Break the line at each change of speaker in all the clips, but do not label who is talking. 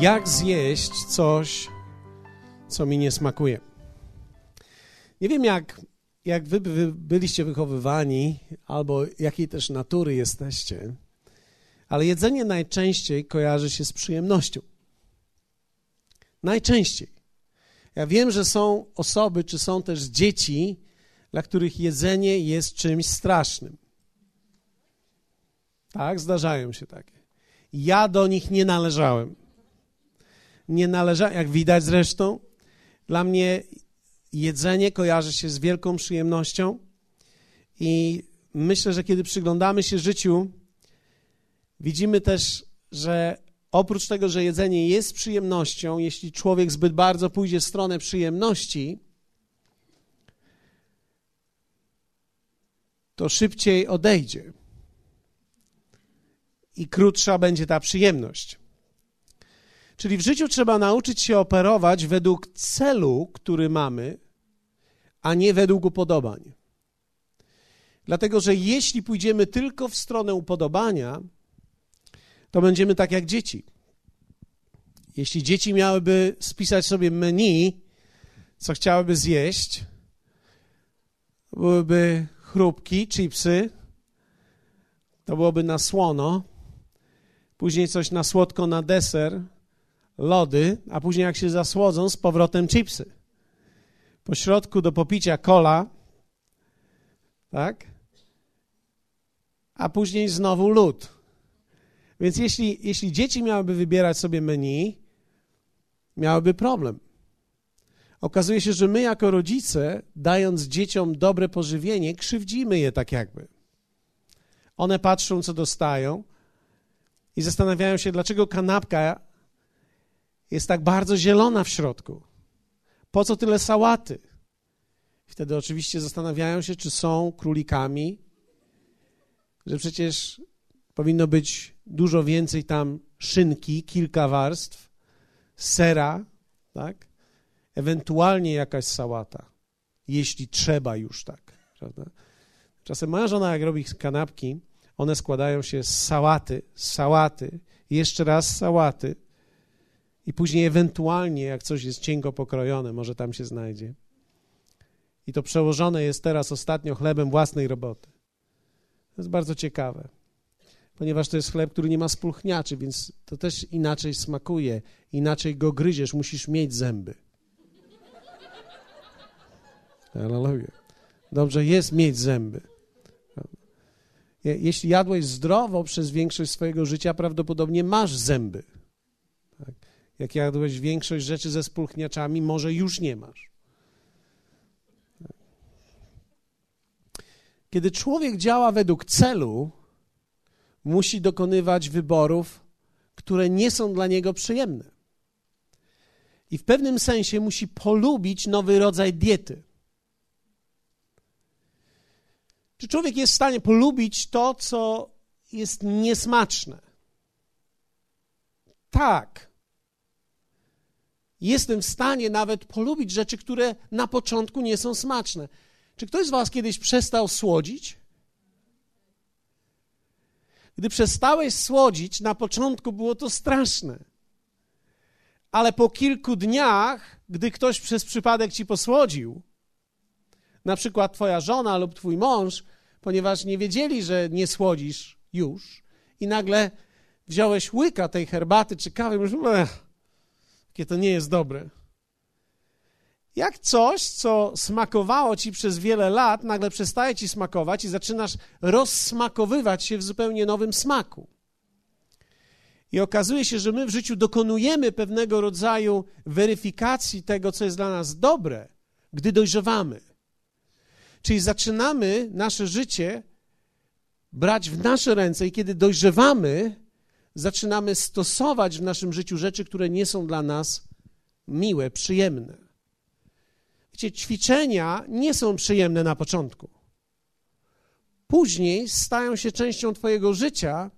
Jak zjeść coś, co mi nie smakuje? Nie wiem, jak, jak wy, byliście wychowywani, albo jakiej też natury jesteście, ale jedzenie najczęściej kojarzy się z przyjemnością. Najczęściej. Ja wiem, że są osoby, czy są też dzieci, dla których jedzenie jest czymś strasznym. Tak, zdarzają się takie. Ja do nich nie należałem. Nie należałem, jak widać zresztą. Dla mnie jedzenie kojarzy się z wielką przyjemnością i myślę, że kiedy przyglądamy się życiu, widzimy też, że oprócz tego, że jedzenie jest przyjemnością, jeśli człowiek zbyt bardzo pójdzie w stronę przyjemności, to szybciej odejdzie i krótsza będzie ta przyjemność. Czyli w życiu trzeba nauczyć się operować według celu, który mamy, a nie według upodobań. Dlatego, że jeśli pójdziemy tylko w stronę upodobania, to będziemy tak jak dzieci. Jeśli dzieci miałyby spisać sobie menu, co chciałyby zjeść, byłyby chrupki, chipsy, to byłoby na słono, później coś na słodko na deser, lody, a później jak się zasłodzą, z powrotem chipsy. Po środku do popicia cola, tak? A później znowu lód. Więc jeśli, jeśli dzieci miałyby wybierać sobie menu, miałyby problem. Okazuje się, że my jako rodzice, dając dzieciom dobre pożywienie, krzywdzimy je tak jakby. One patrzą, co dostają i zastanawiają się, dlaczego kanapka jest tak bardzo zielona w środku. Po co tyle sałaty? Wtedy oczywiście zastanawiają się, czy są królikami, że przecież powinno być dużo więcej tam szynki, kilka warstw, sera, tak? Ewentualnie jakaś sałata, jeśli trzeba już tak, prawda? Czasem moja żona, jak robi kanapki, one składają się z sałaty, sałaty, jeszcze raz sałaty i później ewentualnie, jak coś jest cienko pokrojone, może tam się znajdzie. I to przełożone jest teraz ostatnio chlebem własnej roboty. To jest bardzo ciekawe, ponieważ to jest chleb, który nie ma spulchniaczy, więc to też inaczej smakuje, inaczej go gryziesz, musisz mieć zęby. Hallelujah. Dobrze jest mieć zęby. Jeśli jadłeś zdrowo przez większość swojego życia, prawdopodobnie masz zęby. Tak? Jak jadłeś większość rzeczy ze spulchniaczami, może już nie masz. Kiedy człowiek działa według celu, musi dokonywać wyborów, które nie są dla niego przyjemne. I w pewnym sensie musi polubić nowy rodzaj diety. Czy człowiek jest w stanie polubić to, co jest niesmaczne? Tak. Jestem w stanie nawet polubić rzeczy, które na początku nie są smaczne. Czy ktoś z Was kiedyś przestał słodzić? Gdy przestałeś słodzić, na początku było to straszne. Ale po kilku dniach, gdy ktoś przez przypadek ci posłodził, na przykład twoja żona lub twój mąż, ponieważ nie wiedzieli, że nie słodzisz już i nagle wziąłeś łyka tej herbaty czy kawy mówisz, jakie to nie jest dobre. Jak coś, co smakowało ci przez wiele lat, nagle przestaje ci smakować i zaczynasz rozsmakowywać się w zupełnie nowym smaku. I okazuje się, że my w życiu dokonujemy pewnego rodzaju weryfikacji tego, co jest dla nas dobre, gdy dojrzewamy. Czyli zaczynamy nasze życie brać w nasze ręce i kiedy dojrzewamy, zaczynamy stosować w naszym życiu rzeczy, które nie są dla nas miłe, przyjemne. Wiecie, ćwiczenia nie są przyjemne na początku. Później stają się częścią Twojego życia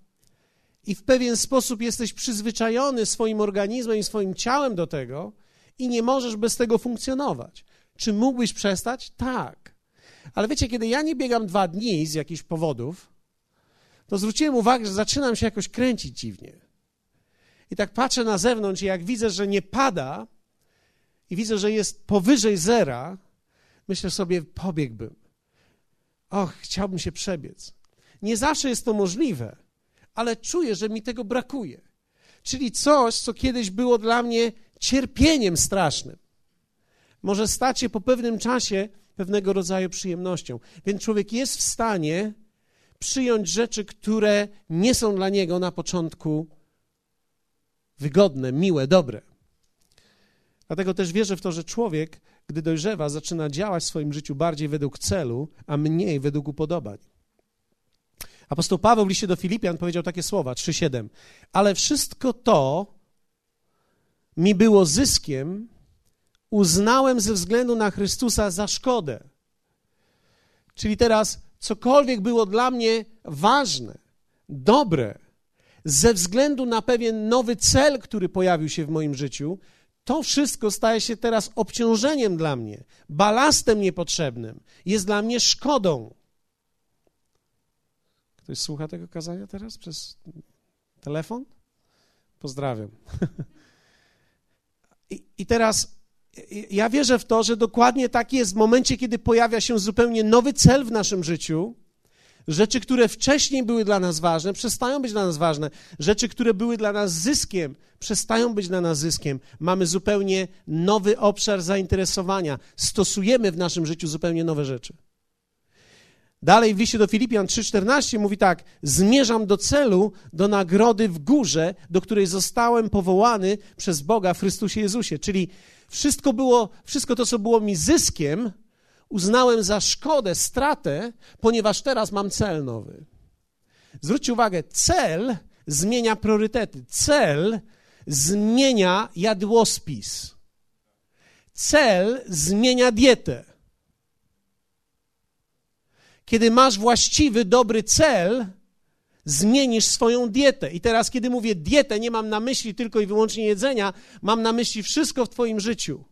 i w pewien sposób jesteś przyzwyczajony swoim organizmem i swoim ciałem do tego i nie możesz bez tego funkcjonować. Czy mógłbyś przestać? Tak. Ale wiecie, kiedy ja nie biegam dwa dni z jakichś powodów, to zwróciłem uwagę, że zaczynam się jakoś kręcić dziwnie. I tak patrzę na zewnątrz i jak widzę, że nie pada i widzę, że jest powyżej zera, myślę sobie, pobiegłbym. Och, chciałbym się przebiec. Nie zawsze jest to możliwe, ale czuję, że mi tego brakuje. Czyli coś, co kiedyś było dla mnie cierpieniem strasznym, może stać się po pewnym czasie pewnego rodzaju przyjemnością. Więc człowiek jest w stanie przyjąć rzeczy, które nie są dla niego na początku wygodne, miłe, dobre. Dlatego też wierzę w to, że człowiek, gdy dojrzewa, zaczyna działać w swoim życiu bardziej według celu, a mniej według upodobań. Apostoł Paweł w liście do Filipian powiedział takie słowa, 3:7. Ale wszystko to mi było zyskiem, uznałem ze względu na Chrystusa za szkodę. Czyli teraz cokolwiek było dla mnie ważne, dobre, ze względu na pewien nowy cel, który pojawił się w moim życiu, to wszystko staje się teraz obciążeniem dla mnie, balastem niepotrzebnym, jest dla mnie szkodą. Ktoś słucha tego kazania teraz przez telefon? Pozdrawiam. I, I, teraz ja wierzę w to, że dokładnie tak jest w momencie, kiedy pojawia się zupełnie nowy cel w naszym życiu. Rzeczy, które wcześniej były dla nas ważne, przestają być dla nas ważne. Rzeczy, które były dla nas zyskiem, przestają być dla nas zyskiem. Mamy zupełnie nowy obszar zainteresowania. Stosujemy w naszym życiu zupełnie nowe rzeczy. Dalej w liście do Filipian 3,14 mówi tak: Zmierzam do celu, do nagrody w górze, do której zostałem powołany przez Boga w Chrystusie Jezusie. Czyli wszystko było, wszystko to, co było mi zyskiem, uznałem za szkodę, stratę, ponieważ teraz mam cel nowy. Zwróćcie uwagę, cel zmienia priorytety. Cel zmienia jadłospis. Cel zmienia dietę. Kiedy masz właściwy, dobry cel, zmienisz swoją dietę. I teraz, kiedy mówię dietę, nie mam na myśli tylko i wyłącznie jedzenia, mam na myśli wszystko w Twoim życiu.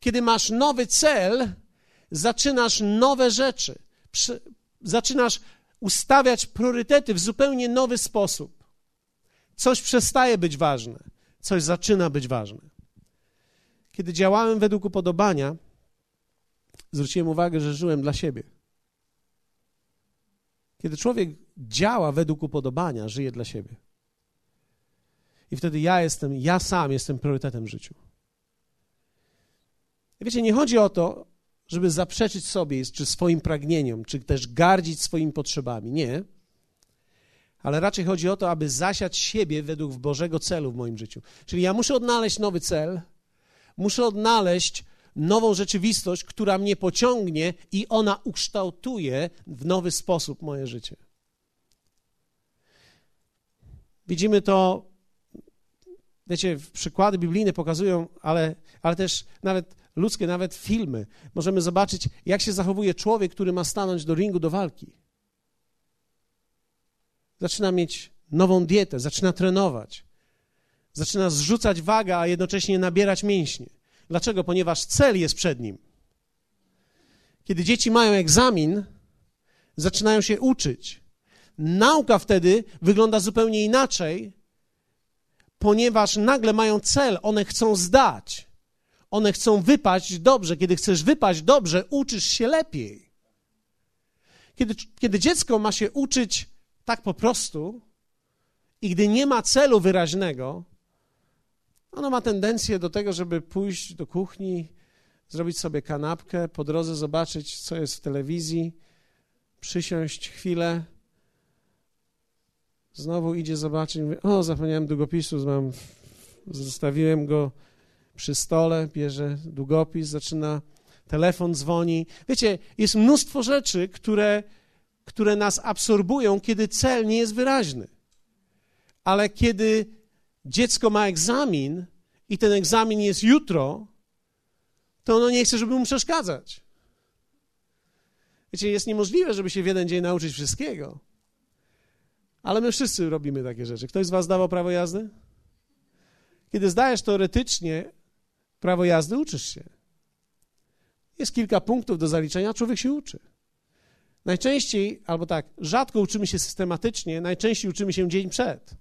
Kiedy masz nowy cel, zaczynasz nowe rzeczy, zaczynasz ustawiać priorytety w zupełnie nowy sposób. Coś przestaje być ważne, coś zaczyna być ważne. Kiedy działałem według upodobania, zwróciłem uwagę, że żyłem dla siebie. Kiedy człowiek działa według upodobania, żyje dla siebie. I wtedy ja jestem, ja sam jestem priorytetem w życiu. Wiecie, nie chodzi o to, żeby zaprzeczyć sobie, czy swoim pragnieniom, czy też gardzić swoimi potrzebami. Nie. Ale raczej chodzi o to, aby zasiać siebie według Bożego celu w moim życiu. Czyli ja muszę odnaleźć nowy cel, muszę odnaleźć nową rzeczywistość, która mnie pociągnie i ona ukształtuje w nowy sposób moje życie. Widzimy to, wiecie, przykłady biblijne pokazują, ale, ale też nawet ludzkie, nawet filmy. Możemy zobaczyć, jak się zachowuje człowiek, który ma stanąć do ringu do walki. Zaczyna mieć nową dietę, zaczyna trenować, zaczyna zrzucać wagę, a jednocześnie nabierać mięśnie. Dlaczego? Ponieważ cel jest przed nim. Kiedy dzieci mają egzamin, zaczynają się uczyć. Nauka wtedy wygląda zupełnie inaczej, ponieważ nagle mają cel, one chcą zdać. One chcą wypaść dobrze. Kiedy chcesz wypaść dobrze, uczysz się lepiej. Kiedy, kiedy dziecko ma się uczyć tak po prostu i gdy nie ma celu wyraźnego, ono ma tendencję do tego, żeby pójść do kuchni, zrobić sobie kanapkę, po drodze zobaczyć, co jest w telewizji, przysiąść chwilę, znowu idzie zobaczyć, mówi, o, zapomniałem długopisu, mam, zostawiłem go przy stole, bierze długopis, zaczyna, telefon dzwoni. Wiecie, jest mnóstwo rzeczy, które, które nas absorbują, kiedy cel nie jest wyraźny. Ale kiedy dziecko ma egzamin i ten egzamin jest jutro, to ono nie chce, żeby mu przeszkadzać. Wiecie, jest niemożliwe, żeby się w jeden dzień nauczyć wszystkiego. Ale my wszyscy robimy takie rzeczy. Ktoś z was zdawał prawo jazdy? Kiedy zdajesz teoretycznie prawo jazdy, uczysz się. Jest kilka punktów do zaliczenia, człowiek się uczy. Najczęściej, albo tak, rzadko uczymy się systematycznie, najczęściej uczymy się dzień przed.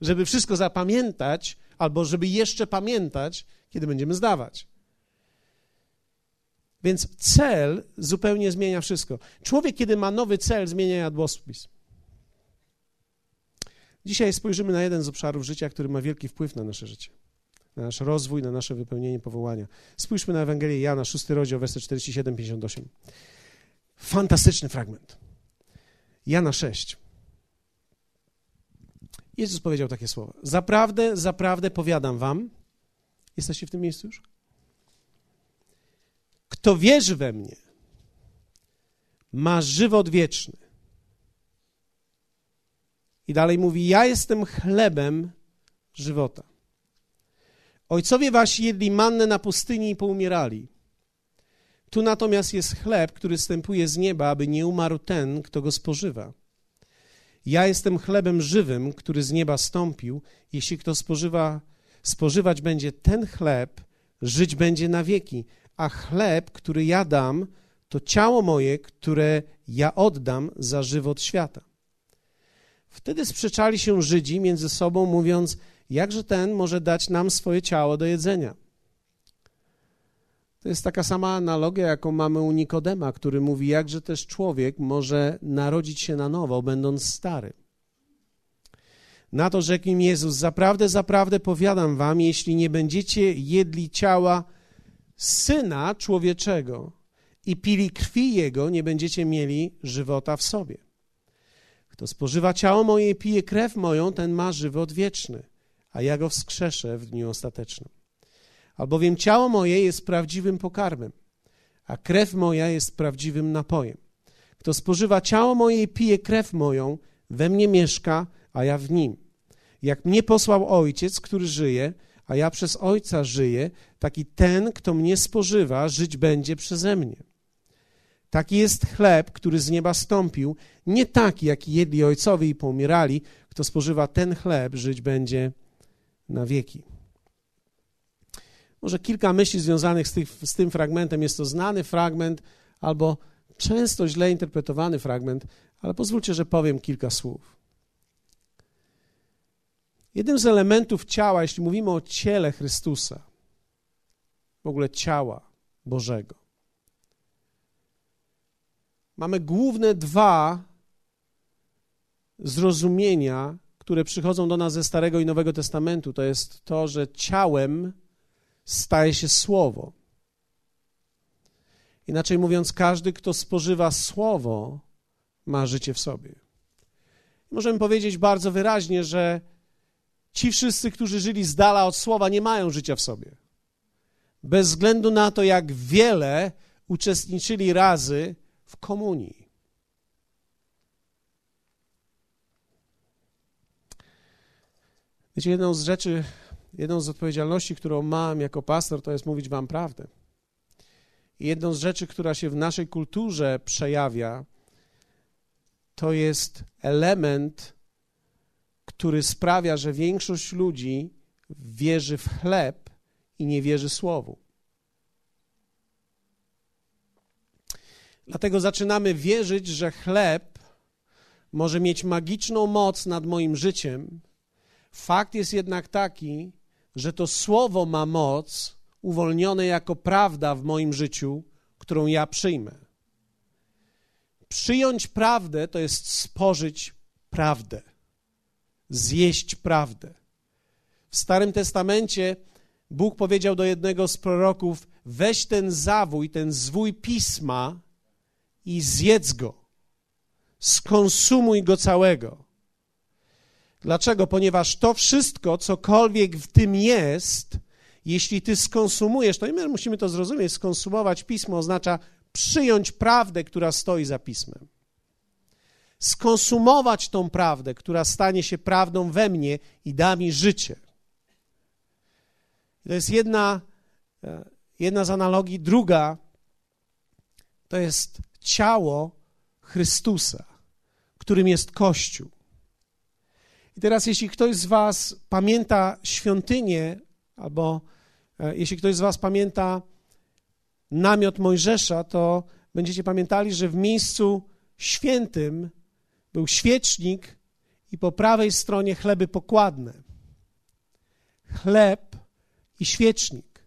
żeby wszystko zapamiętać, albo żeby jeszcze pamiętać, kiedy będziemy zdawać. Więc cel zupełnie zmienia wszystko. Człowiek, kiedy ma nowy cel, zmienia jadłospis. Dzisiaj spojrzymy na jeden z obszarów życia, który ma wielki wpływ na nasze życie, na nasz rozwój, na nasze wypełnienie powołania. Spójrzmy na Ewangelię Jana, 6 rozdział, werset 47-58. Fantastyczny fragment. Jana 6. Jezus powiedział takie słowa. Zaprawdę, zaprawdę powiadam wam, jesteście w tym miejscu już? Kto wierzy we mnie, ma żywot wieczny. I dalej mówi: Ja jestem chlebem żywota. Ojcowie wasi jedli mannę na pustyni i poumierali. Tu natomiast jest chleb, który stępuje z nieba, aby nie umarł ten, kto go spożywa. Ja jestem chlebem żywym, który z nieba stąpił. Jeśli kto spożywa, spożywać będzie ten chleb, żyć będzie na wieki. A chleb, który ja dam, to ciało moje, które ja oddam za żywot świata. Wtedy sprzeczali się Żydzi między sobą, mówiąc: Jakże ten może dać nam swoje ciało do jedzenia? To jest taka sama analogia, jaką mamy u Nikodema, który mówi, jakże też człowiek może narodzić się na nowo, będąc stary. Na to rzekł im Jezus, zaprawdę, zaprawdę powiadam wam, jeśli nie będziecie jedli ciała Syna Człowieczego i pili krwi Jego, nie będziecie mieli żywota w sobie. Kto spożywa ciało moje i pije krew moją, ten ma żywot wieczny, a ja go wskrzeszę w dniu ostatecznym. Albowiem ciało moje jest prawdziwym pokarmem, a krew moja jest prawdziwym napojem. Kto spożywa ciało moje i pije krew moją, we mnie mieszka, a ja w nim. Jak mnie posłał Ojciec, który żyje, a ja przez Ojca żyję, taki ten, kto mnie spożywa, żyć będzie przeze mnie. Taki jest chleb, który z nieba stąpił, nie taki, jaki jedli ojcowie i pomierali. Kto spożywa ten chleb, żyć będzie na wieki. Może kilka myśli związanych z, tych, z tym fragmentem. Jest to znany fragment albo często źle interpretowany fragment, ale pozwólcie, że powiem kilka słów. Jednym z elementów ciała, jeśli mówimy o ciele Chrystusa, w ogóle ciała Bożego, mamy główne dwa zrozumienia, które przychodzą do nas ze Starego i Nowego Testamentu. To jest to, że ciałem staje się słowo. Inaczej mówiąc, każdy, kto spożywa słowo, ma życie w sobie. Możemy powiedzieć bardzo wyraźnie, że ci wszyscy, którzy żyli z dala od słowa, nie mają życia w sobie. Bez względu na to, jak wiele uczestniczyli razy w komunii. Wiecie, jedną z rzeczy, jedną z odpowiedzialności, którą mam jako pastor, to jest mówić wam prawdę. I jedną z rzeczy, która się w naszej kulturze przejawia, to jest element, który sprawia, że większość ludzi wierzy w chleb i nie wierzy słowu. Dlatego zaczynamy wierzyć, że chleb może mieć magiczną moc nad moim życiem. Fakt jest jednak taki, że to słowo ma moc uwolnione jako prawda w moim życiu, którą ja przyjmę. Przyjąć prawdę to jest spożyć prawdę, zjeść prawdę. W Starym Testamencie Bóg powiedział do jednego z proroków: weź ten zawój, ten zwój pisma i zjedz go. Skonsumuj go całego. Dlaczego? Ponieważ to wszystko, cokolwiek w tym jest, jeśli ty skonsumujesz, to my musimy to zrozumieć, skonsumować pismo oznacza przyjąć prawdę, która stoi za pismem. Skonsumować tą prawdę, która stanie się prawdą we mnie i da mi życie. To jest jedna, e, jedna z analogii. Druga to jest ciało Chrystusa, którym jest Kościół. I teraz, jeśli ktoś z Was pamięta świątynię, albo e, jeśli ktoś z Was pamięta namiot Mojżesza, to będziecie pamiętali, że w miejscu świętym był świecznik i po prawej stronie chleby pokładne. Chleb i świecznik.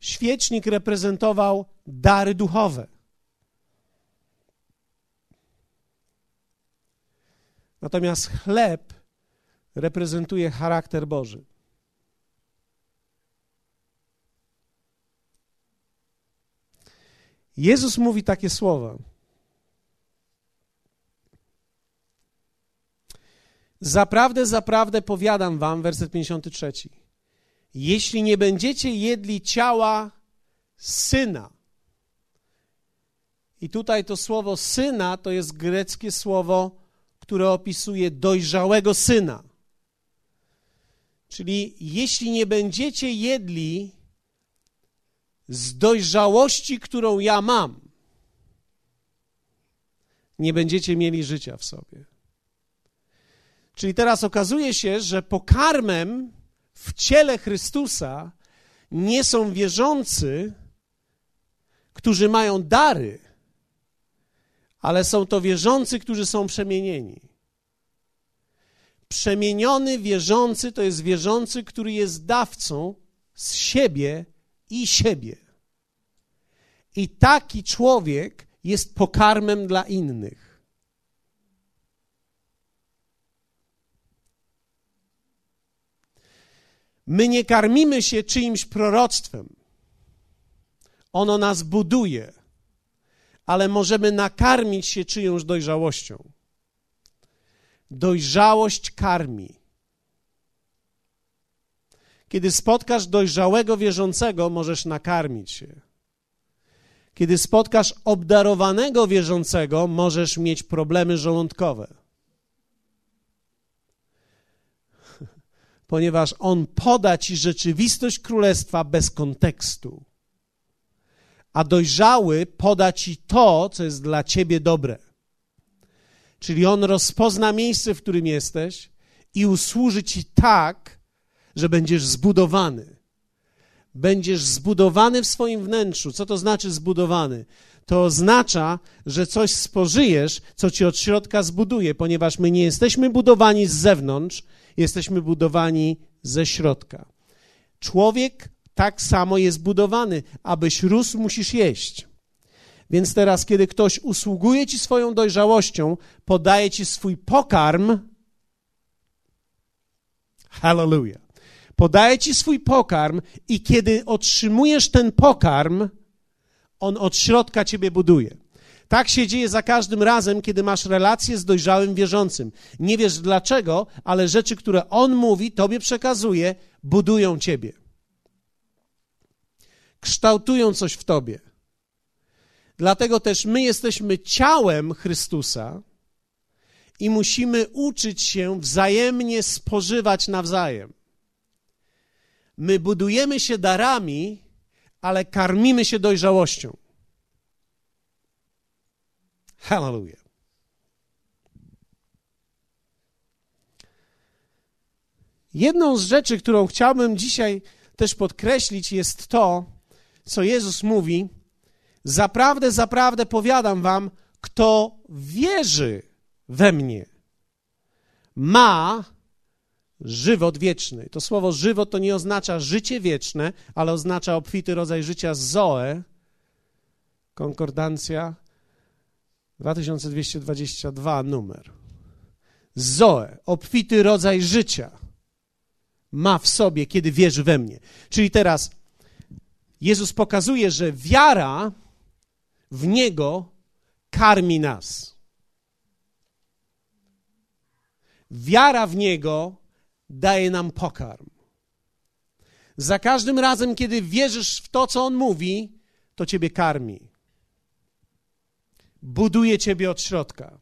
Świecznik reprezentował dary duchowe. Natomiast chleb reprezentuje charakter Boży. Jezus mówi takie słowa. Zaprawdę, zaprawdę powiadam wam, werset 53. Jeśli nie będziecie jedli ciała syna, i tutaj to słowo syna to jest greckie słowo, które opisuje dojrzałego syna. Czyli jeśli nie będziecie jedli z dojrzałości, którą ja mam, nie będziecie mieli życia w sobie. Czyli teraz okazuje się, że pokarmem w ciele Chrystusa nie są wierzący, którzy mają dary, ale są to wierzący, którzy są przemienieni. Przemieniony wierzący to jest wierzący, który jest dawcą z siebie i siebie. I taki człowiek jest pokarmem dla innych. My nie karmimy się czyimś proroctwem. Ono nas buduje, ale możemy nakarmić się czyjąś dojrzałością. Dojrzałość karmi. Kiedy spotkasz dojrzałego wierzącego, możesz nakarmić się. Kiedy spotkasz obdarowanego wierzącego, możesz mieć problemy żołądkowe. Ponieważ on poda ci rzeczywistość królestwa bez kontekstu. A dojrzały poda ci to, co jest dla ciebie dobre. Czyli on rozpozna miejsce, w którym jesteś i usłuży ci tak, że będziesz zbudowany. Będziesz zbudowany w swoim wnętrzu. Co to znaczy zbudowany? To oznacza, że coś spożyjesz, co ci od środka zbuduje, ponieważ my nie jesteśmy budowani z zewnątrz, jesteśmy budowani ze środka. Człowiek tak samo jest budowany. Abyś rósł, musisz jeść. Więc teraz, kiedy ktoś usługuje ci swoją dojrzałością, podaje ci swój pokarm, hallelujah, podaje ci swój pokarm i kiedy otrzymujesz ten pokarm, on od środka ciebie buduje. Tak się dzieje za każdym razem, kiedy masz relację z dojrzałym wierzącym. Nie wiesz dlaczego, ale rzeczy, które on mówi, tobie przekazuje, budują ciebie. Kształtują coś w tobie. Dlatego też my jesteśmy ciałem Chrystusa i musimy uczyć się wzajemnie spożywać nawzajem. My budujemy się darami, ale karmimy się dojrzałością. Hallelujah. Jedną z rzeczy, którą chciałbym dzisiaj też podkreślić, jest to, co Jezus mówi: Zaprawdę, zaprawdę powiadam wam, kto wierzy we mnie, ma żywot wieczny. To słowo żywot to nie oznacza życie wieczne, ale oznacza obfity rodzaj życia zoe. Konkordancja 2222 numer. Zoe, obfity rodzaj życia ma w sobie, kiedy wierzy we mnie. Czyli teraz Jezus pokazuje, że wiara w Niego karmi nas. Wiara w Niego daje nam pokarm. Za każdym razem, kiedy wierzysz w to, co On mówi, to Ciebie karmi. Buduje Ciebie od środka.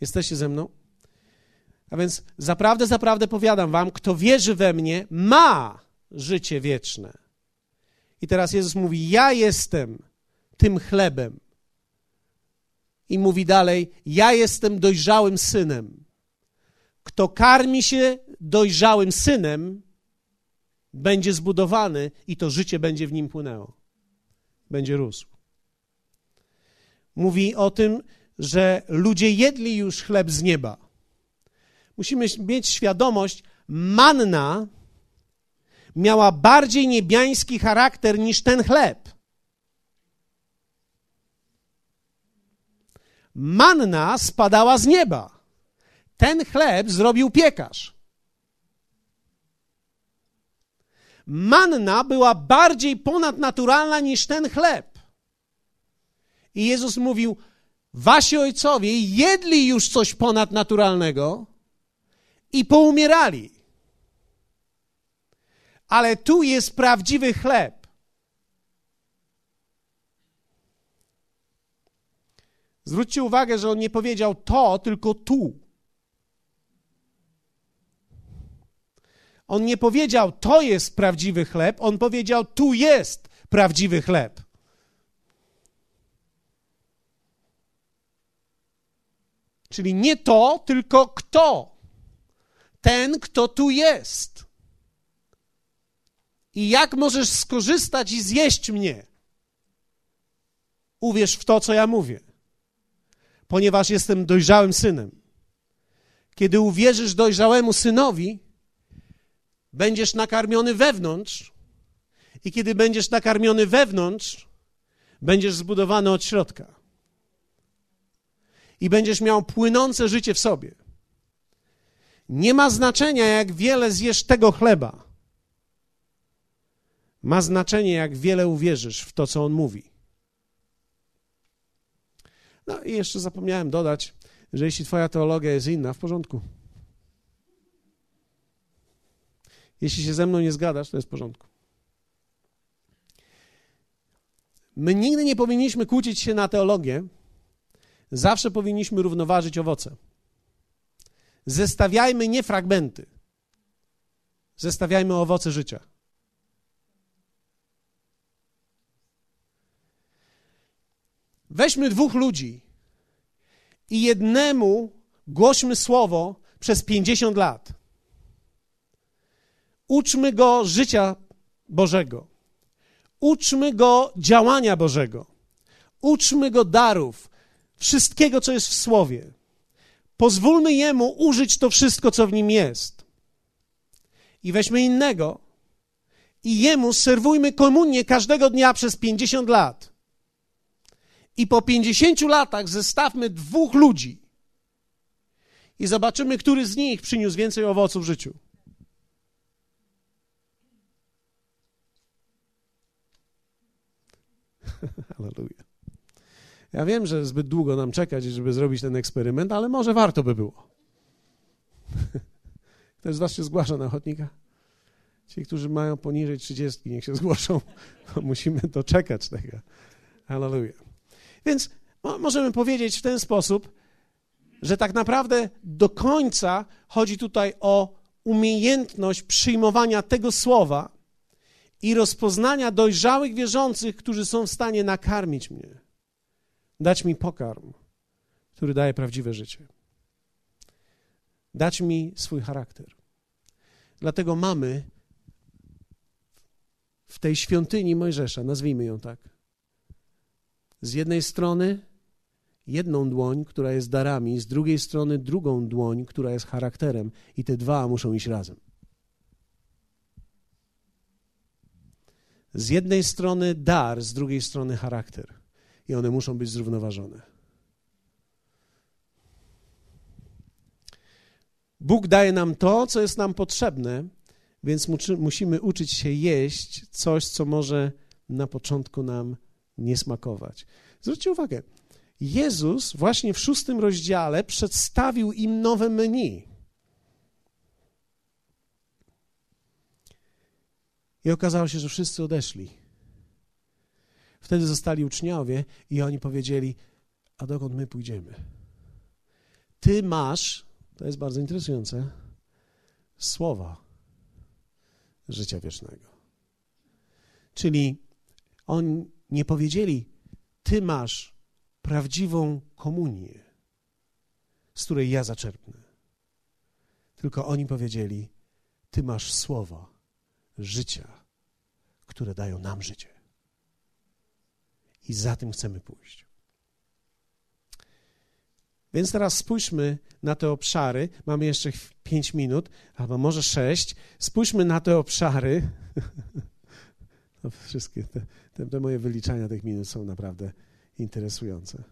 Jesteście ze mną? A więc zaprawdę, zaprawdę powiadam Wam, kto wierzy we mnie, ma życie wieczne. I teraz Jezus mówi: Ja jestem tym chlebem. I mówi dalej: Ja jestem dojrzałym synem. Kto karmi się dojrzałym synem, będzie zbudowany i to życie będzie w nim płynęło. Będzie rósł. Mówi o tym, że ludzie jedli już chleb z nieba. Musimy mieć świadomość, manna miała bardziej niebiański charakter niż ten chleb. Manna spadała z nieba. Ten chleb zrobił piekarz. Manna była bardziej ponadnaturalna niż ten chleb. I Jezus mówił: Wasi ojcowie jedli już coś ponadnaturalnego i poumierali. Ale tu jest prawdziwy chleb. Zwróćcie uwagę, że on nie powiedział to, tylko tu. On nie powiedział, to jest prawdziwy chleb, on powiedział, tu jest prawdziwy chleb. Czyli nie to, tylko kto. Ten, kto tu jest. I jak możesz skorzystać i zjeść mnie? Uwierz w to, co ja mówię, ponieważ jestem dojrzałym synem. Kiedy uwierzysz dojrzałemu synowi, będziesz nakarmiony wewnątrz, i kiedy będziesz nakarmiony wewnątrz, będziesz zbudowany od środka. I będziesz miał płynące życie w sobie. Nie ma znaczenia, jak wiele zjesz tego chleba. Ma znaczenie, jak wiele uwierzysz w to, co on mówi. No i jeszcze zapomniałem dodać, że jeśli Twoja teologia jest inna, w porządku. Jeśli się ze mną nie zgadasz, to jest w porządku. My nigdy nie powinniśmy kłócić się na teologię, zawsze powinniśmy równoważyć owoce. Zestawiajmy nie fragmenty, zestawiajmy owoce życia. Weźmy dwóch ludzi i jednemu głośmy słowo przez 50 lat. Uczmy go życia Bożego. Uczmy go działania Bożego. Uczmy go darów, wszystkiego, co jest w Słowie. Pozwólmy jemu użyć to wszystko, co w nim jest. I weźmy innego i jemu serwujmy komunię każdego dnia przez 50 lat. I po 50 latach zestawmy dwóch ludzi i zobaczymy, który z nich przyniósł więcej owoców w życiu. Halleluja. Ja wiem, że zbyt długo nam czekać, żeby zrobić ten eksperyment, ale może warto by było. Ktoś z Was się zgłasza na ochotnika? Ci, którzy mają poniżej 30, niech się zgłoszą. Musimy doczekać tego. Halleluja. Więc możemy powiedzieć w ten sposób, że tak naprawdę do końca chodzi tutaj o umiejętność przyjmowania tego słowa i rozpoznania dojrzałych wierzących, którzy są w stanie nakarmić mnie, dać mi pokarm, który daje prawdziwe życie, dać mi swój charakter. Dlatego mamy w tej świątyni Mojżesza, nazwijmy ją tak, z jednej strony jedną dłoń, która jest darami, z drugiej strony drugą dłoń, która jest charakterem, i te dwa muszą iść razem. Z jednej strony dar, z drugiej strony charakter, i one muszą być zrównoważone. Bóg daje nam to, co jest nam potrzebne, więc musimy uczyć się jeść coś, co może na początku nam nie smakować. Zwróćcie uwagę, Jezus właśnie w szóstym rozdziale przedstawił im nowe menu. I okazało się, że wszyscy odeszli. Wtedy zostali uczniowie i oni powiedzieli: A dokąd my pójdziemy? Ty masz, to jest bardzo interesujące, słowa życia wiecznego. Czyli oni nie powiedzieli: Ty masz prawdziwą komunię, z której ja zaczerpnę. Tylko oni powiedzieli: Ty masz słowa życia, które dają nam życie. I za tym chcemy pójść. Więc teraz spójrzmy na te obszary. Mamy jeszcze 5 minut, albo może 6. Spójrzmy na te obszary. No, wszystkie te, te, te moje wyliczania tych minut są naprawdę interesujące.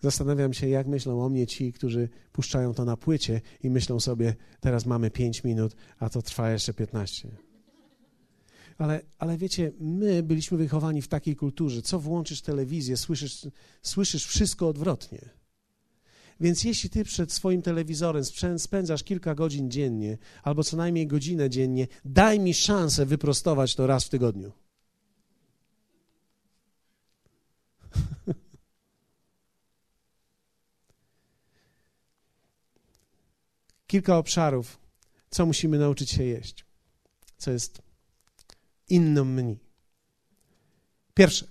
Zastanawiam się, jak myślą o mnie ci, którzy puszczają to na płycie i myślą sobie, teraz mamy 5 minut, a to trwa jeszcze 15. Ale, ale wiecie, my byliśmy wychowani w takiej kulturze, co włączysz telewizję, słyszysz, słyszysz wszystko odwrotnie. Więc jeśli ty przed swoim telewizorem spędzasz kilka godzin dziennie, albo co najmniej godzinę dziennie, daj mi szansę wyprostować to raz w tygodniu. Kilka obszarów, co musimy nauczyć się jeść, co jest inną menu. Pierwsze,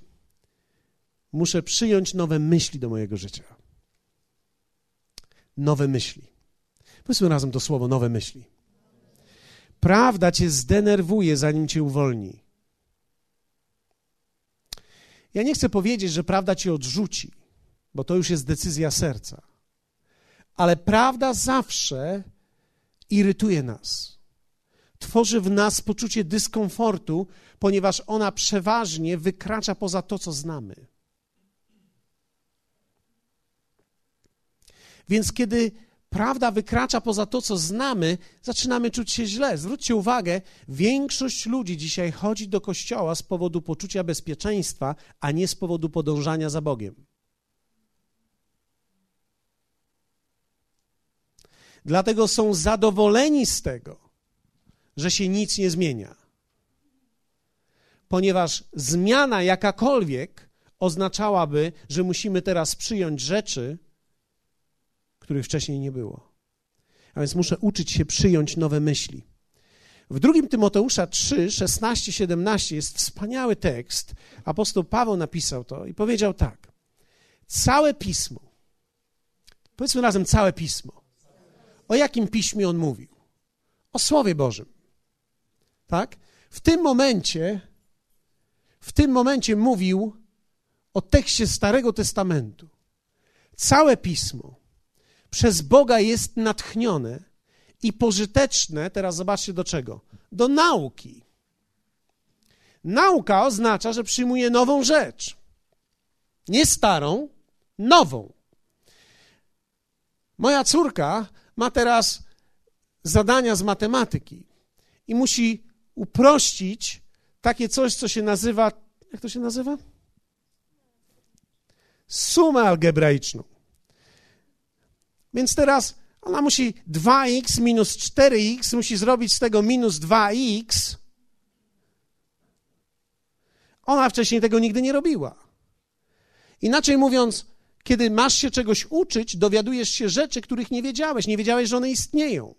muszę przyjąć nowe myśli do mojego życia. Nowe myśli. Powiedzmy razem to słowo nowe myśli. Prawda cię zdenerwuje, zanim cię uwolni. Ja nie chcę powiedzieć, że prawda cię odrzuci, bo to już jest decyzja serca. Ale prawda zawsze irytuje nas. Tworzy w nas poczucie dyskomfortu, ponieważ ona przeważnie wykracza poza to, co znamy. Więc kiedy prawda wykracza poza to, co znamy, zaczynamy czuć się źle. Zwróćcie uwagę, większość ludzi dzisiaj chodzi do kościoła z powodu poczucia bezpieczeństwa, a nie z powodu podążania za Bogiem. Dlatego są zadowoleni z tego, że się nic nie zmienia. Ponieważ zmiana jakakolwiek oznaczałaby, że musimy teraz przyjąć rzeczy, których wcześniej nie było. A więc muszę uczyć się przyjąć nowe myśli. W drugim Tymoteusza 3, 16, 17 jest wspaniały tekst. Apostoł Paweł napisał to i powiedział tak. Całe pismo, powiedzmy razem całe pismo. O jakim piśmie on mówił? O Słowie Bożym. Tak? W tym momencie, w tym momencie mówił o tekście Starego Testamentu. Całe pismo przez Boga jest natchnione i pożyteczne, teraz zobaczcie do czego? Do nauki. Nauka oznacza, że przyjmuje nową rzecz. Nie starą, nową. Moja córka ma teraz zadania z matematyki i musi uprościć takie coś, co się nazywa. Jak to się nazywa? Sumę algebraiczną. Więc teraz ona musi 2x minus 4x, musi zrobić z tego minus 2x. Ona wcześniej tego nigdy nie robiła. Inaczej mówiąc, kiedy masz się czegoś uczyć, dowiadujesz się rzeczy, których nie wiedziałeś, nie wiedziałeś, że one istnieją.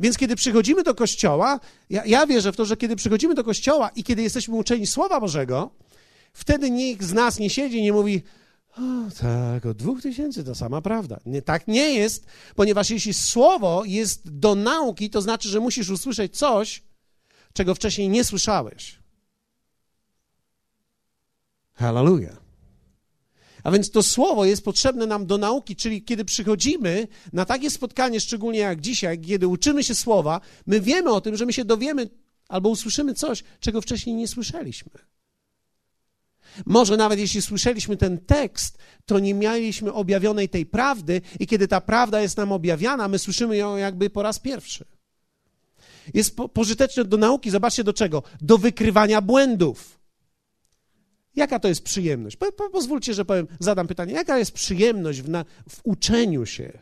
Więc kiedy przychodzimy do kościoła, ja, ja wierzę w to, że kiedy przychodzimy do kościoła i kiedy jesteśmy uczeni Słowa Bożego, wtedy nikt z nas nie siedzi i nie mówi, o, tak, od dwóch tysięcy to sama prawda. Nie, tak nie jest, ponieważ jeśli słowo jest do nauki, to znaczy, że musisz usłyszeć coś, czego wcześniej nie słyszałeś. Hallelujah. A więc to słowo jest potrzebne nam do nauki, czyli kiedy przychodzimy na takie spotkanie, szczególnie jak dzisiaj, kiedy uczymy się słowa, my wiemy o tym, że my się dowiemy albo usłyszymy coś, czego wcześniej nie słyszeliśmy. Może nawet jeśli słyszeliśmy ten tekst, to nie mieliśmy objawionej tej prawdy, i kiedy ta prawda jest nam objawiana, my słyszymy ją jakby po raz pierwszy. Jest po, pożyteczne do nauki, zobaczcie do czego? Do wykrywania błędów. Jaka to jest przyjemność? Po, po, pozwólcie, że powiem, zadam pytanie. Jaka jest przyjemność w, na, w uczeniu się?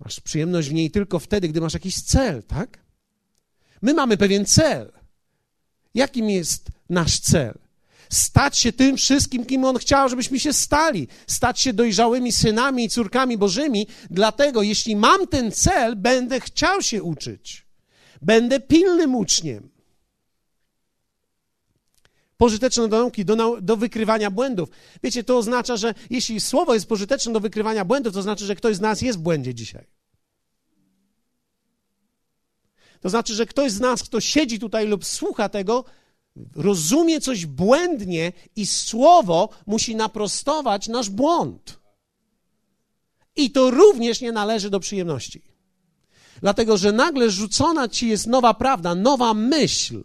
Masz przyjemność w niej tylko wtedy, gdy masz jakiś cel, tak? My mamy pewien cel. Jakim jest nasz cel? stać się tym wszystkim, kim On chciał, żebyśmy się stali, stać się dojrzałymi synami i córkami Bożymi. Dlatego, jeśli mam ten cel, będę chciał się uczyć. Będę pilnym uczniem. Pożyteczne do nauki, do, do wykrywania błędów. Wiecie, to oznacza, że jeśli słowo jest pożyteczne do wykrywania błędów, to znaczy, że ktoś z nas jest w błędzie dzisiaj. To znaczy, że ktoś z nas, kto siedzi tutaj lub słucha tego, rozumie coś błędnie i słowo musi naprostować nasz błąd. I to również nie należy do przyjemności. Dlatego, że nagle rzucona ci jest nowa prawda, nowa myśl,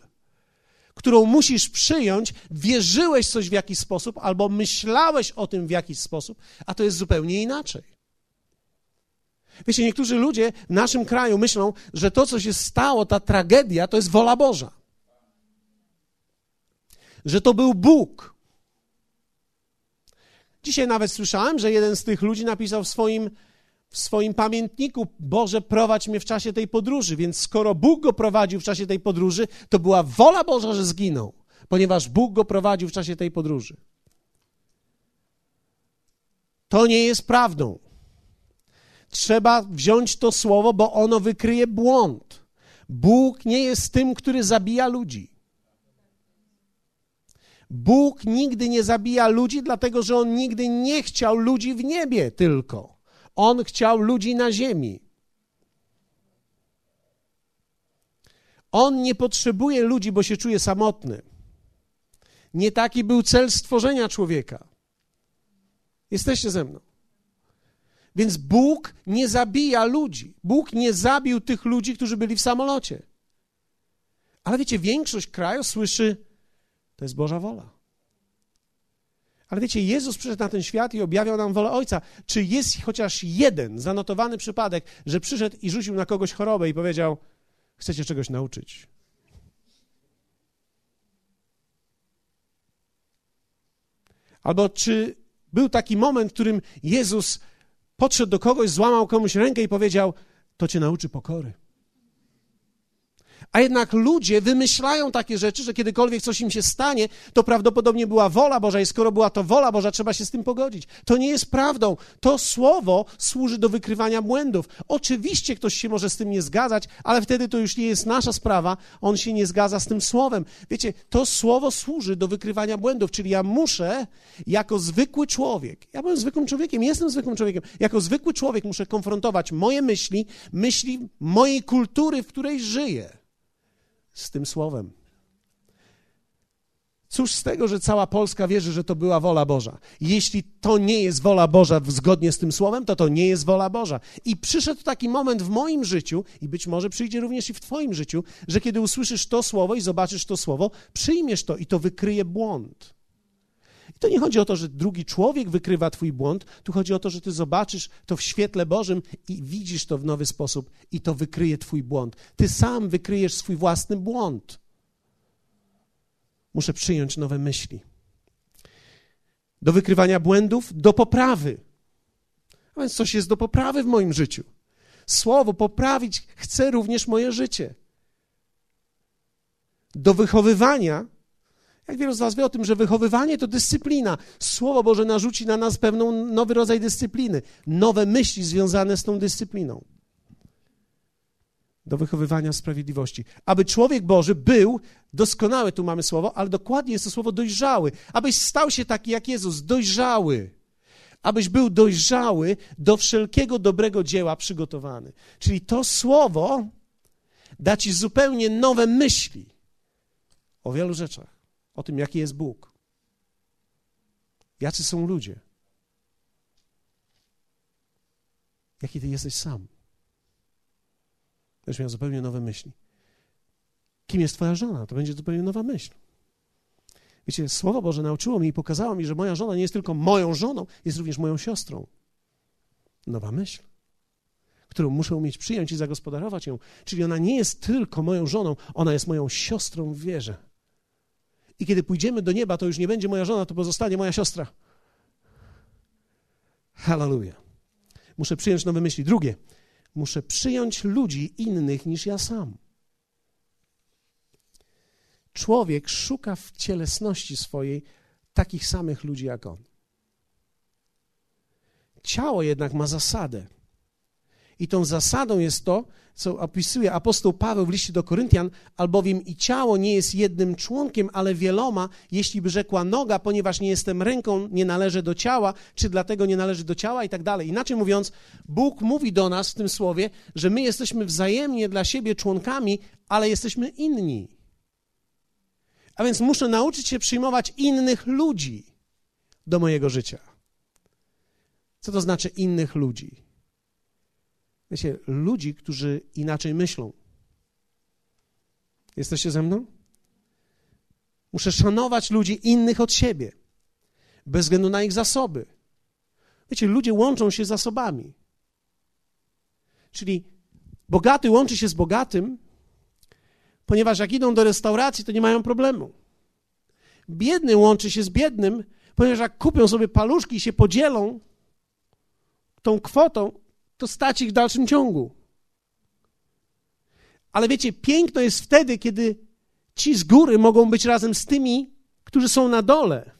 którą musisz przyjąć, wierzyłeś coś w jakiś sposób, albo myślałeś o tym w jakiś sposób, a to jest zupełnie inaczej. Wiecie, niektórzy ludzie w naszym kraju myślą, że to, co się stało, ta tragedia, to jest wola Boża. Że to był Bóg. Dzisiaj nawet słyszałem, że jeden z tych ludzi napisał w swoim, w swoim pamiętniku: Boże, prowadź mnie w czasie tej podróży. Więc skoro Bóg go prowadził w czasie tej podróży, to była wola Boża, że zginął, ponieważ Bóg go prowadził w czasie tej podróży. To nie jest prawdą. Trzeba wziąć to słowo, bo ono wykryje błąd. Bóg nie jest tym, który zabija ludzi. Bóg nigdy nie zabija ludzi, dlatego że On nigdy nie chciał ludzi w niebie tylko. On chciał ludzi na ziemi. On nie potrzebuje ludzi, bo się czuje samotny. Nie taki był cel stworzenia człowieka. Jesteście ze mną. Więc Bóg nie zabija ludzi. Bóg nie zabił tych ludzi, którzy byli w samolocie. Ale wiecie, większość kraju słyszy, to jest Boża wola. Ale wiecie, Jezus przyszedł na ten świat i objawiał nam wolę Ojca. Czy jest chociaż jeden zanotowany przypadek, że przyszedł i rzucił na kogoś chorobę i powiedział: Chcecie czegoś nauczyć? Albo czy był taki moment, w którym Jezus podszedł do kogoś, złamał komuś rękę i powiedział: To cię nauczy pokory. A jednak ludzie wymyślają takie rzeczy, że kiedykolwiek coś im się stanie, to prawdopodobnie była wola Boża i skoro była to wola Boża, trzeba się z tym pogodzić. To nie jest prawdą. To słowo służy do wykrywania błędów. Oczywiście ktoś się może z tym nie zgadzać, ale wtedy to już nie jest nasza sprawa. On się nie zgadza z tym słowem. Wiecie, to słowo służy do wykrywania błędów, czyli ja muszę jako zwykły człowiek, ja byłem zwykłym człowiekiem, jestem zwykłym człowiekiem, jako zwykły człowiek muszę konfrontować moje myśli, myśli mojej kultury, w której żyję z tym słowem. Cóż z tego, że cała Polska wierzy, że to była wola Boża? Jeśli to nie jest wola Boża zgodnie z tym słowem, to to nie jest wola Boża. I przyszedł taki moment w moim życiu, i być może przyjdzie również i w Twoim życiu, że kiedy usłyszysz to słowo i zobaczysz to słowo, przyjmiesz to i to wykryje błąd. I to nie chodzi o to, że drugi człowiek wykrywa twój błąd, tu chodzi o to, że ty zobaczysz to w świetle Bożym i widzisz to w nowy sposób i to wykryje twój błąd. Ty sam wykryjesz swój własny błąd. Muszę przyjąć nowe myśli. Do wykrywania błędów, do poprawy. A więc coś jest do poprawy w moim życiu. Słowo poprawić chce również moje życie. Do wychowywania jak wielu z Was wie o tym, że wychowywanie to dyscyplina. Słowo Boże narzuci na nas pewną nowy rodzaj dyscypliny, nowe myśli związane z tą dyscypliną. Do wychowywania sprawiedliwości. Aby człowiek Boży był doskonały, tu mamy słowo, ale dokładnie jest to słowo dojrzały. Abyś stał się taki jak Jezus, dojrzały. Abyś był dojrzały do wszelkiego dobrego dzieła przygotowany. Czyli to słowo da ci zupełnie nowe myśli o wielu rzeczach o tym, jaki jest Bóg. Jacy są ludzie. Jaki ty jesteś sam. Będziesz miał zupełnie nowe myśli. Kim jest twoja żona? To będzie zupełnie nowa myśl. Wiecie, Słowo Boże nauczyło mi i pokazało mi, że moja żona nie jest tylko moją żoną, jest również moją siostrą. Nowa myśl, którą muszę umieć przyjąć i zagospodarować ją. Czyli ona nie jest tylko moją żoną, ona jest moją siostrą w wierze. I kiedy pójdziemy do nieba, to już nie będzie moja żona, to pozostanie moja siostra. Hallelujah. Muszę przyjąć nowe myśli. Drugie, muszę przyjąć ludzi innych niż ja sam. Człowiek szuka w cielesności swojej takich samych ludzi jak on. Ciało jednak ma zasadę. I tą zasadą jest to, co opisuje apostoł Paweł w liście do Koryntian, albowiem i ciało nie jest jednym członkiem, ale wieloma, jeśli by rzekła noga, ponieważ nie jestem ręką, nie należy do ciała, czy dlatego nie należy do ciała i tak dalej. Inaczej mówiąc, Bóg mówi do nas w tym słowie, że my jesteśmy wzajemnie dla siebie członkami, ale jesteśmy inni. A więc muszę nauczyć się przyjmować innych ludzi do mojego życia. Co to znaczy innych ludzi? Wiecie, ludzi, którzy inaczej myślą. Jesteście ze mną? Muszę szanować ludzi innych od siebie, bez względu na ich zasoby. Wiecie, ludzie łączą się zasobami. Czyli bogaty łączy się z bogatym, ponieważ jak idą do restauracji, to nie mają problemu. Biedny łączy się z biednym, ponieważ jak kupią sobie paluszki i się podzielą tą kwotą, to stać ich w dalszym ciągu. Ale wiecie, piękno jest wtedy, kiedy ci z góry mogą być razem z tymi, którzy są na dole.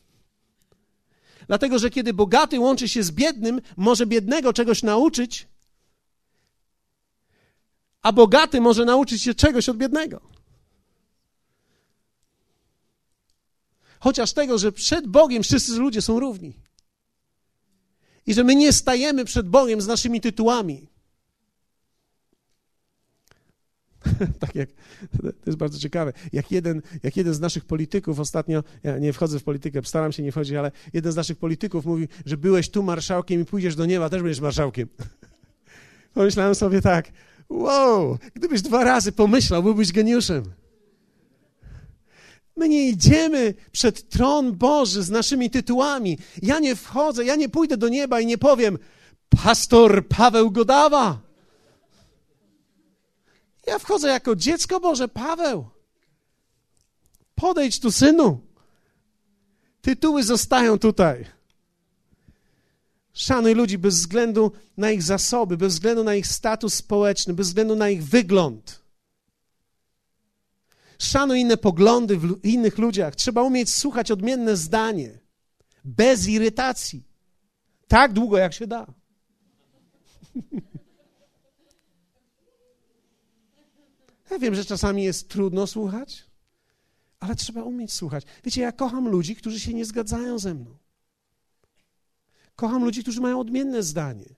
Dlatego, że kiedy bogaty łączy się z biednym, może biednego czegoś nauczyć, a bogaty może nauczyć się czegoś od biednego. Chociaż tego, że przed Bogiem wszyscy ludzie są równi. I że my nie stajemy przed Bogiem z naszymi tytułami. tak jak, to jest bardzo ciekawe, jak jeden, jak jeden z naszych polityków ostatnio, ja nie wchodzę w politykę, staram się nie wchodzić, ale jeden z naszych polityków mówi, że byłeś tu marszałkiem i pójdziesz do nieba, też będziesz marszałkiem. Pomyślałem sobie tak, wow, gdybyś dwa razy pomyślał, byłbyś geniuszem. My nie idziemy przed tron Boży z naszymi tytułami. Ja nie wchodzę, ja nie pójdę do nieba i nie powiem, pastor Paweł Godawa. Ja wchodzę jako dziecko Boże, Paweł. Podejdź tu, synu. Tytuły zostają tutaj. Szanuj ludzi bez względu na ich zasoby, bez względu na ich status społeczny, bez względu na ich wygląd. Szanuj inne poglądy w innych ludziach. Trzeba umieć słuchać odmienne zdanie, bez irytacji. Tak długo, jak się da. Ja wiem, że czasami jest trudno słuchać, ale trzeba umieć słuchać. Wiecie, ja kocham ludzi, którzy się nie zgadzają ze mną. Kocham ludzi, którzy mają odmienne zdanie.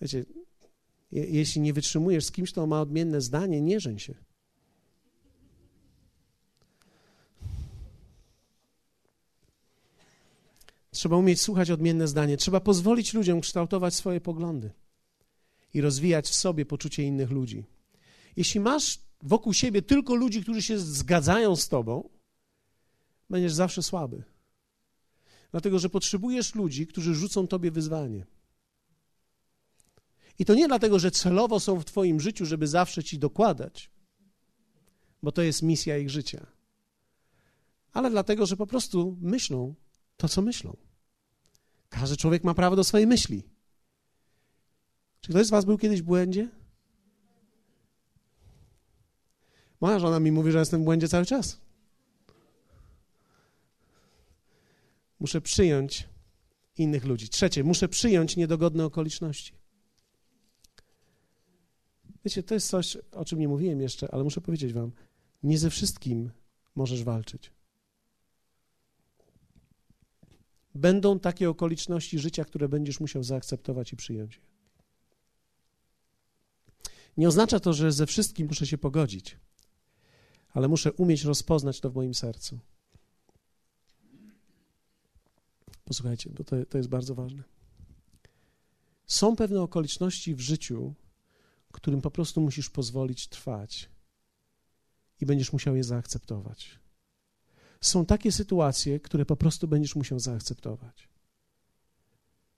Wiecie, jeśli nie wytrzymujesz z kimś, kto ma odmienne zdanie, nie żeń się. Trzeba umieć słuchać odmienne zdanie. Trzeba pozwolić ludziom kształtować swoje poglądy i rozwijać w sobie poczucie innych ludzi. Jeśli masz wokół siebie tylko ludzi, którzy się zgadzają z tobą, będziesz zawsze słaby. Dlatego, że potrzebujesz ludzi, którzy rzucą tobie wyzwanie. I to nie dlatego, że celowo są w Twoim życiu, żeby zawsze Ci dokładać, bo to jest misja ich życia, ale dlatego, że po prostu myślą to, co myślą. Każdy człowiek ma prawo do swojej myśli. Czy ktoś z Was był kiedyś w błędzie? Moja żona mi mówi, że jestem w błędzie cały czas. Muszę przyjąć innych ludzi. Trzecie, muszę przyjąć niedogodne okoliczności. Wiecie, to jest coś, o czym nie mówiłem jeszcze, ale muszę powiedzieć Wam: nie ze wszystkim możesz walczyć. Będą takie okoliczności życia, które będziesz musiał zaakceptować i przyjąć. Nie oznacza to, że ze wszystkim muszę się pogodzić, ale muszę umieć rozpoznać to w moim sercu. Posłuchajcie, bo to, to jest bardzo ważne. Są pewne okoliczności w życiu, którym po prostu musisz pozwolić trwać i będziesz musiał je zaakceptować. Są takie sytuacje, które po prostu będziesz musiał zaakceptować.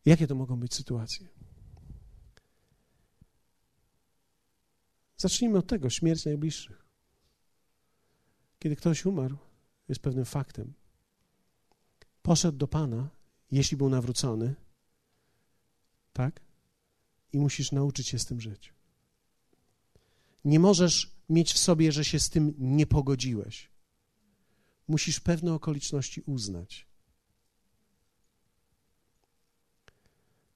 Jakie to mogą być sytuacje? Zacznijmy od tego, śmierć najbliższych. Kiedy ktoś umarł, jest pewnym faktem. Poszedł do Pana, jeśli był nawrócony, tak? I musisz nauczyć się z tym żyć. Nie możesz mieć w sobie, że się z tym nie pogodziłeś. Musisz pewne okoliczności uznać.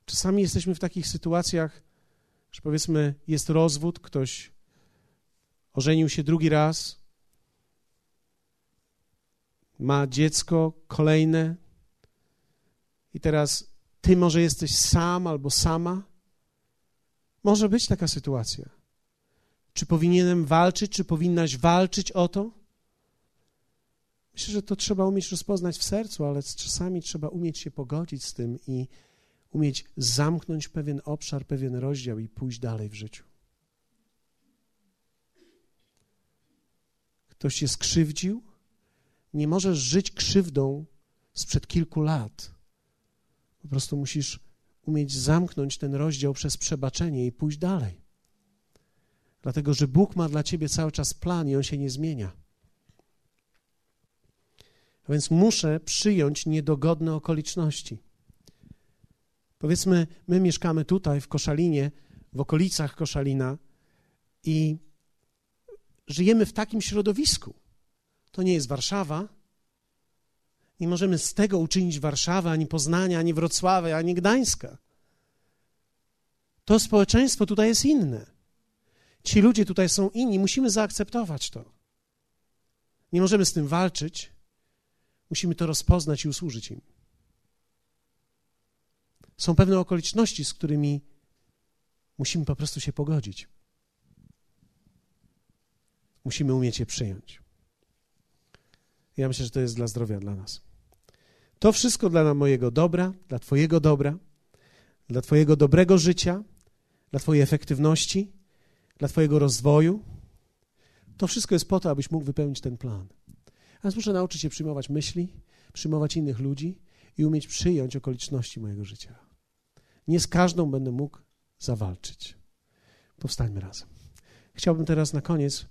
Czasami jesteśmy w takich sytuacjach, że powiedzmy, jest rozwód, ktoś ożenił się drugi raz, ma dziecko kolejne, i teraz ty może jesteś sam albo sama. Może być taka sytuacja. Czy powinienem walczyć, czy powinnaś walczyć o to? Myślę, że to trzeba umieć rozpoznać w sercu, ale czasami trzeba umieć się pogodzić z tym i umieć zamknąć pewien obszar, pewien rozdział i pójść dalej w życiu. Ktoś cię skrzywdził, nie możesz żyć krzywdą sprzed kilku lat. Po prostu musisz umieć zamknąć ten rozdział przez przebaczenie i pójść dalej. Dlatego, że Bóg ma dla ciebie cały czas plan i on się nie zmienia. A więc muszę przyjąć niedogodne okoliczności. Powiedzmy, my mieszkamy tutaj w Koszalinie, w okolicach Koszalina i żyjemy w takim środowisku. To nie jest Warszawa. Nie możemy z tego uczynić Warszawy, ani Poznania, ani Wrocławia, ani Gdańska. To społeczeństwo tutaj jest inne. Ci ludzie tutaj są inni, musimy zaakceptować to. Nie możemy z tym walczyć, musimy to rozpoznać i usłużyć im. Są pewne okoliczności, z którymi musimy po prostu się pogodzić. Musimy umieć je przyjąć. Ja myślę, że to jest dla zdrowia dla nas. To wszystko dla mojego dobra, dla Twojego dobra, dla Twojego dobrego życia, dla Twojej efektywności, dla Twojego rozwoju. To wszystko jest po to, abyś mógł wypełnić ten plan. A więc muszę nauczyć się przyjmować myśli, przyjmować innych ludzi i umieć przyjąć okoliczności mojego życia. Nie z każdą będę mógł zawalczyć. Powstańmy razem. Chciałbym teraz na koniec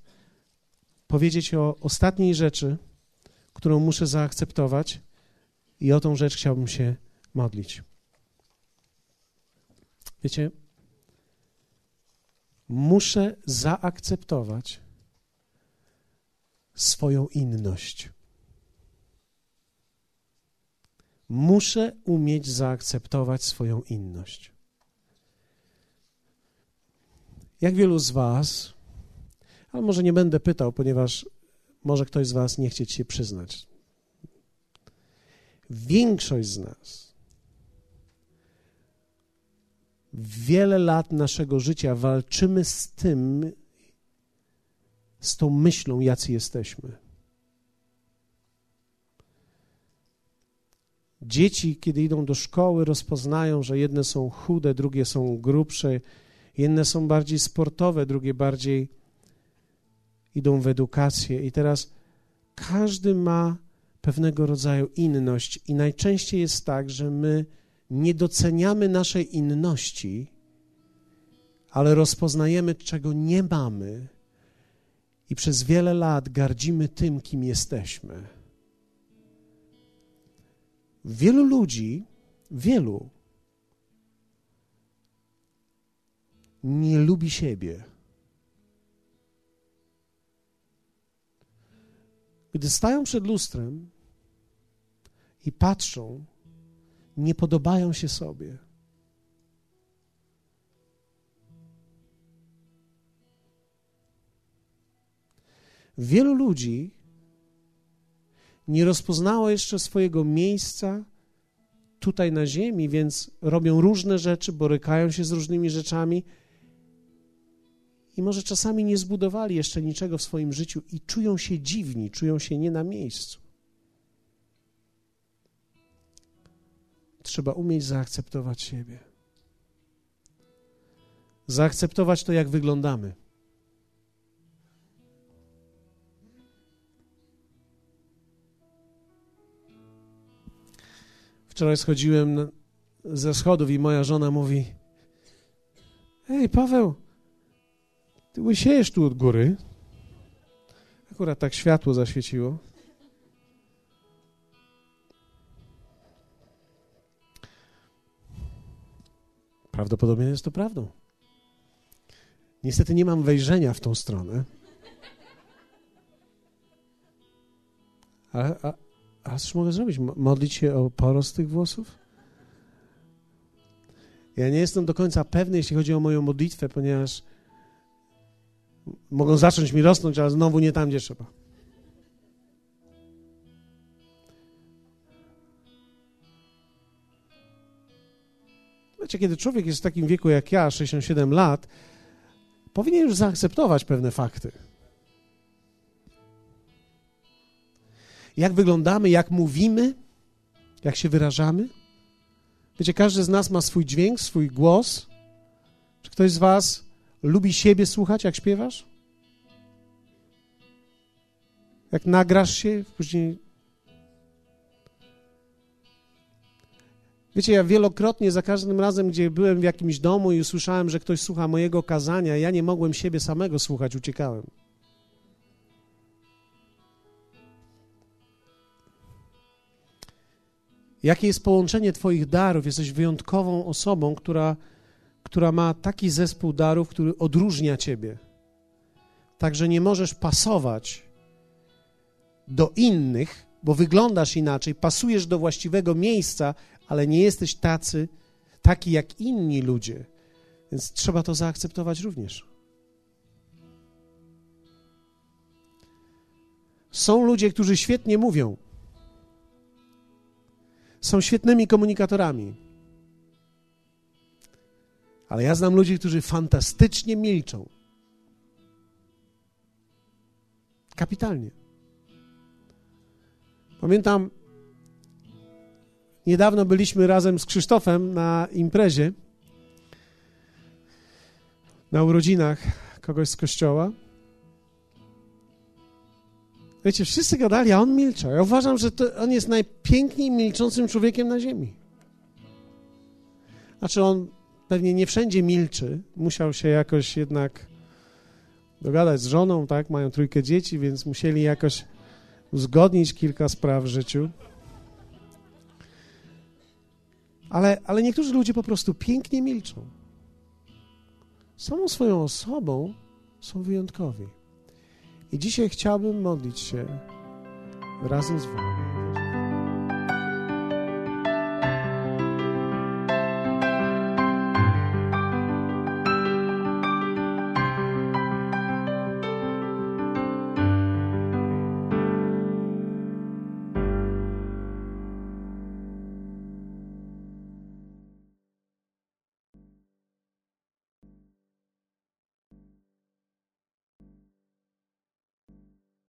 powiedzieć o ostatniej rzeczy, którą muszę zaakceptować, i o tą rzecz chciałbym się modlić. Wiecie, muszę zaakceptować swoją inność. Muszę umieć zaakceptować swoją inność. Jak wielu z Was, ale może nie będę pytał, ponieważ może ktoś z Was nie chcieć się przyznać. Większość z nas wiele lat naszego życia walczymy z tym, z tą myślą, jacy jesteśmy. Dzieci, kiedy idą do szkoły, rozpoznają, że jedne są chude, drugie są grubsze, jedne są bardziej sportowe, drugie bardziej idą w edukację. I teraz każdy ma pewnego rodzaju inność, i najczęściej jest tak, że my nie doceniamy naszej inności, ale rozpoznajemy, czego nie mamy, i przez wiele lat gardzimy tym, kim jesteśmy. Wielu ludzi, wielu, nie lubi siebie. Gdy stają przed lustrem i patrzą, nie podobają się sobie. Wielu ludzi nie rozpoznało jeszcze swojego miejsca tutaj na ziemi, więc robią różne rzeczy, borykają się z różnymi rzeczami i może czasami nie zbudowali jeszcze niczego w swoim życiu i czują się dziwni, czują się nie na miejscu. Trzeba umieć zaakceptować siebie. Zaakceptować to, jak wyglądamy. Wczoraj schodziłem ze schodów i moja żona mówi: Ej, Paweł, ty łysiejesz tu od góry. Akurat tak światło zaświeciło. Prawdopodobnie jest to prawdą. Niestety nie mam wejrzenia w tą stronę. A, a, cóż mogę zrobić? Modlić się o porost tych włosów? Ja nie jestem do końca pewny, jeśli chodzi o moją modlitwę, ponieważ mogą zacząć mi rosnąć, ale znowu nie tam, gdzie trzeba. Kiedy człowiek jest w takim wieku jak ja, 67 lat, powinien już zaakceptować pewne fakty. Jak wyglądamy, jak mówimy, jak się wyrażamy, Wiecie, każdy z nas ma swój dźwięk, swój głos. Czy ktoś z Was lubi siebie słuchać, jak śpiewasz? Jak nagrasz się, później. Wiecie, ja wielokrotnie, za każdym razem, gdzie byłem w jakimś domu i usłyszałem, że ktoś słucha mojego kazania, ja nie mogłem siebie samego słuchać, uciekałem. Jakie jest połączenie Twoich darów? Jesteś wyjątkową osobą, która, która ma taki zespół darów, który odróżnia Ciebie. Także nie możesz pasować do innych, bo wyglądasz inaczej, pasujesz do właściwego miejsca, ale nie jesteś tacy, taki jak inni ludzie. Więc trzeba to zaakceptować również. Są ludzie, którzy świetnie mówią, są świetnymi komunikatorami. Ale ja znam ludzi, którzy fantastycznie milczą. Kapitalnie. Pamiętam, niedawno byliśmy razem z Krzysztofem na imprezie, na urodzinach kogoś z kościoła. Wiecie, wszyscy gadali, a on milczał. Ja uważam, że on jest najpiękniej milczącym człowiekiem na ziemi. Znaczy, on pewnie nie wszędzie milczy. Musiał się jakoś jednak dogadać z żoną, tak? Mają trójkę dzieci, więc musieli jakoś uzgodnić kilka spraw w życiu. Ale, ale niektórzy ludzie po prostu pięknie milczą. Samą swoją osobą są wyjątkowi. I dzisiaj chciałbym modlić się razem z Wami.